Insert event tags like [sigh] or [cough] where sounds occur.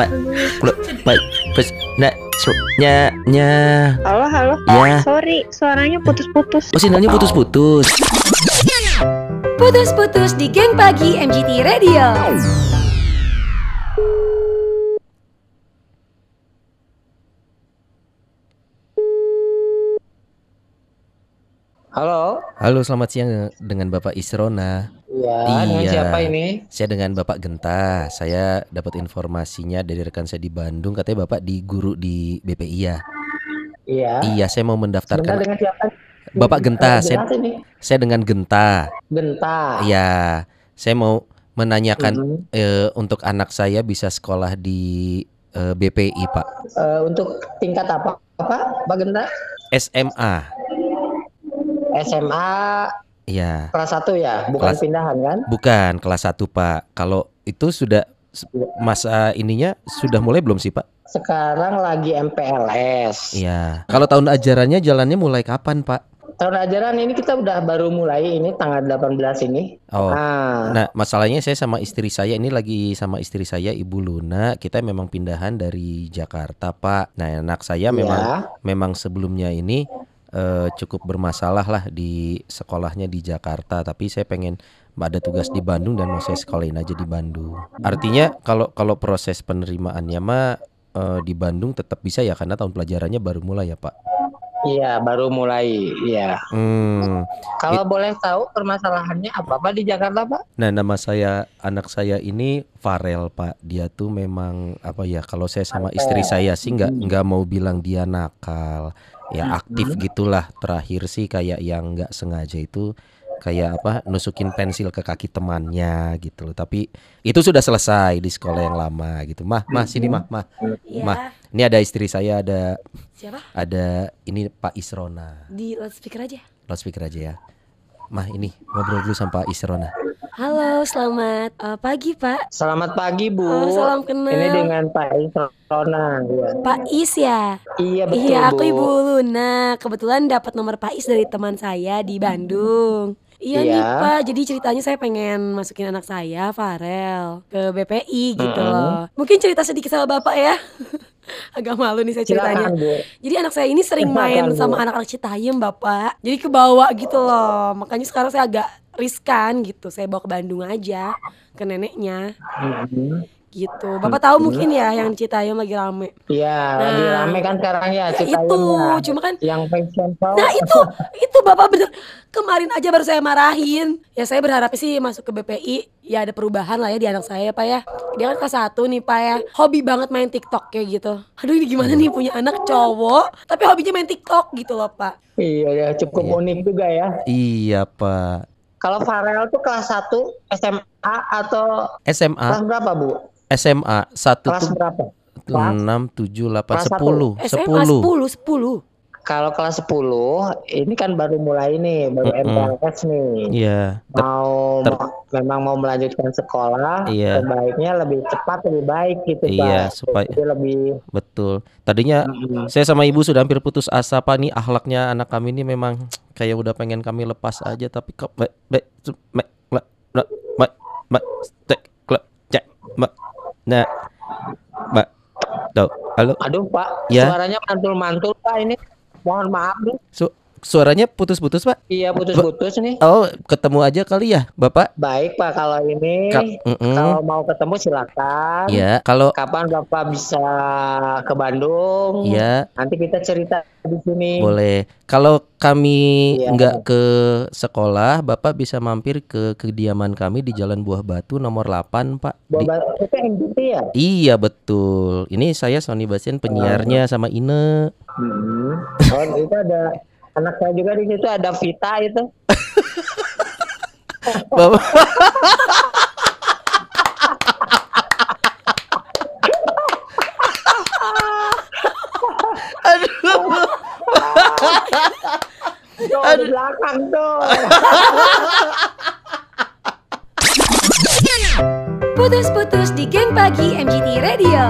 Pak, Pak, Pak, Pak, Nak, nya, nya. Halo, halo. Ya. Sorry, suaranya putus-putus. Oh, sinyalnya putus-putus. Putus-putus di geng pagi MGT Radio. Halo. Halo, selamat siang dengan Bapak Isrona. Iya, dengan siapa ini? Saya dengan Bapak Genta. Saya dapat informasinya dari rekan saya di Bandung. Katanya Bapak di guru di BPI ya. Iya. Iya, saya mau Sebentar mendaftarkan. dengan siapa? Bapak Genta, saya, ini. saya dengan Genta. Genta. Iya, saya mau menanyakan Mhm. eh, untuk anak saya bisa sekolah di eh, BPI, Pak. Eh, untuk tingkat apa? Apa? Pak Genta? SMA. SMA Iya. kelas 1 ya, bukan Kelas- pindahan kan? Bukan kelas 1, Pak. Kalau itu sudah masa ininya sudah mulai belum sih, Pak? Sekarang lagi MPLS. Iya. Kalau tahun ajarannya jalannya mulai kapan, Pak? Tahun ajaran ini kita udah baru mulai ini tanggal 18 ini. Oh. Ah, Nah, masalahnya saya sama istri saya ini lagi sama istri saya Ibu Luna, kita memang pindahan dari Jakarta, Pak. Nah, anak saya memang ya. memang sebelumnya ini eh, cukup bermasalah lah di sekolahnya di Jakarta, tapi saya pengen ada tugas di Bandung dan mau saya sekolahin aja di Bandung. Artinya kalau kalau proses penerimaannya mah eh, di Bandung tetap bisa ya karena tahun pelajarannya baru mulai ya, Pak. Iya, baru mulai. Iya. Hmm. Kalau boleh tahu permasalahannya apa Pak di Jakarta, Pak? Nah, nama saya anak saya ini Farel, Pak. Dia tuh memang apa ya? Kalau saya sama istri saya sih nggak nggak mau bilang dia nakal, ya aktif gitulah. Terakhir sih kayak yang nggak sengaja itu kayak apa? Nusukin pensil ke kaki temannya gitu loh. Tapi itu sudah selesai di sekolah yang lama gitu. Mah, mah sini mah, mah. Ya, Mah. Ini ada istri saya, ada siapa? ada ini Pak Isrona. Di loudspeaker aja. Loudspeaker aja ya. Mah ini ngobrol dulu sama Pak Isrona. Halo, selamat eh, pagi Pak. Selamat pagi, Bu. Oh, salam kenal. Ini dengan Pak Isrona. Ya. Pak Is ya. Iya, betul, iya, aku Bu. Ibu Luna. Kebetulan dapat nomor Pak Is dari teman saya di Bandung. Iya nih Iya. Pak, jadi ceritanya saya pengen masukin anak saya, Farel, ke BPI gitu Mm-mm. loh. Mungkin cerita sedikit sama Bapak ya. [laughs] [laughs] Agak malu nih saya ceritanya. Silakan. Jadi anak saya ini sering Silakan, main Bu. sama anak-anak Citayam, Bapak. Jadi kebawa gitu loh. Makanya sekarang saya agak riskan gitu. Saya bawa ke Bandung aja ke neneknya Mhm. Gitu. Bapak tahu mungkin ya yang Citayam lagi rame. Iya, lagi Nah. rame kan sekarang ya Ya Citayam itu, ya. cuma kan yang fashion show. Nah itu, itu Bapak bener Kemarin aja baru saya marahin Ya saya berharap sih masuk ke BPI Ya ada perubahan lah ya di anak saya Pak ya Dia kan kelas 1 nih Pak ya Hobi banget main TikTok kayak gitu Aduh ini gimana nih punya anak cowok Tapi hobinya main TikTok gitu loh Pak Iya, ya, cukup Iya. unik juga ya. Iya, Pak. Kalau Farel tuh kelas 1 SMA atau SMA kelas berapa, Bu? SMA satu Kelas tuh berapa? Enam tujuh delapan sepuluh sepuluh 10, 10 Kalau kelas 10 ini kan baru mulai nih, baru Mm-mm. MPLS nih. Iya Tep- Mau, ter- memang mau melanjutkan sekolah, Iya. sebaiknya lebih cepat lebih baik gitu, Iya, Pak. supaya- Jadi lebih betul. Tadinya Mm-mm. saya sama ibu sudah hampir putus asa pak nih ahlaknya anak kami ini memang kayak udah pengen kami lepas aja tapi kok me me su- me me me me nah mbak tuh halo Aduh, Pak, Ya. suaranya mantul-mantul, Pak ini. Mohon maaf nih. Su- suaranya putus-putus pak Iya, putus-putus nih. oh ketemu aja kali ya bapak Baik, Pak, kalau ini Ka- mm-mm. kalau mau ketemu silakan. ya kalau Kapan Bapak bisa ke Bandung? ya Nanti kita cerita di sini. Boleh. Kalau kami Iya. nggak ke sekolah, Bapak bisa mampir ke kediaman kami di Jalan Buah Batu nomor 8, Pak. Di- Bapak itu MGT ya? Iya, betul. Ini saya Sony Bastian penyiarnya sama Ine. Hmm. Oh, itu ada anak saya juga di situ ada Vita itu. [laughs] Bapak [laughs] Tuh di belakang tuh. Putus-putus di geng pagi MGT Radio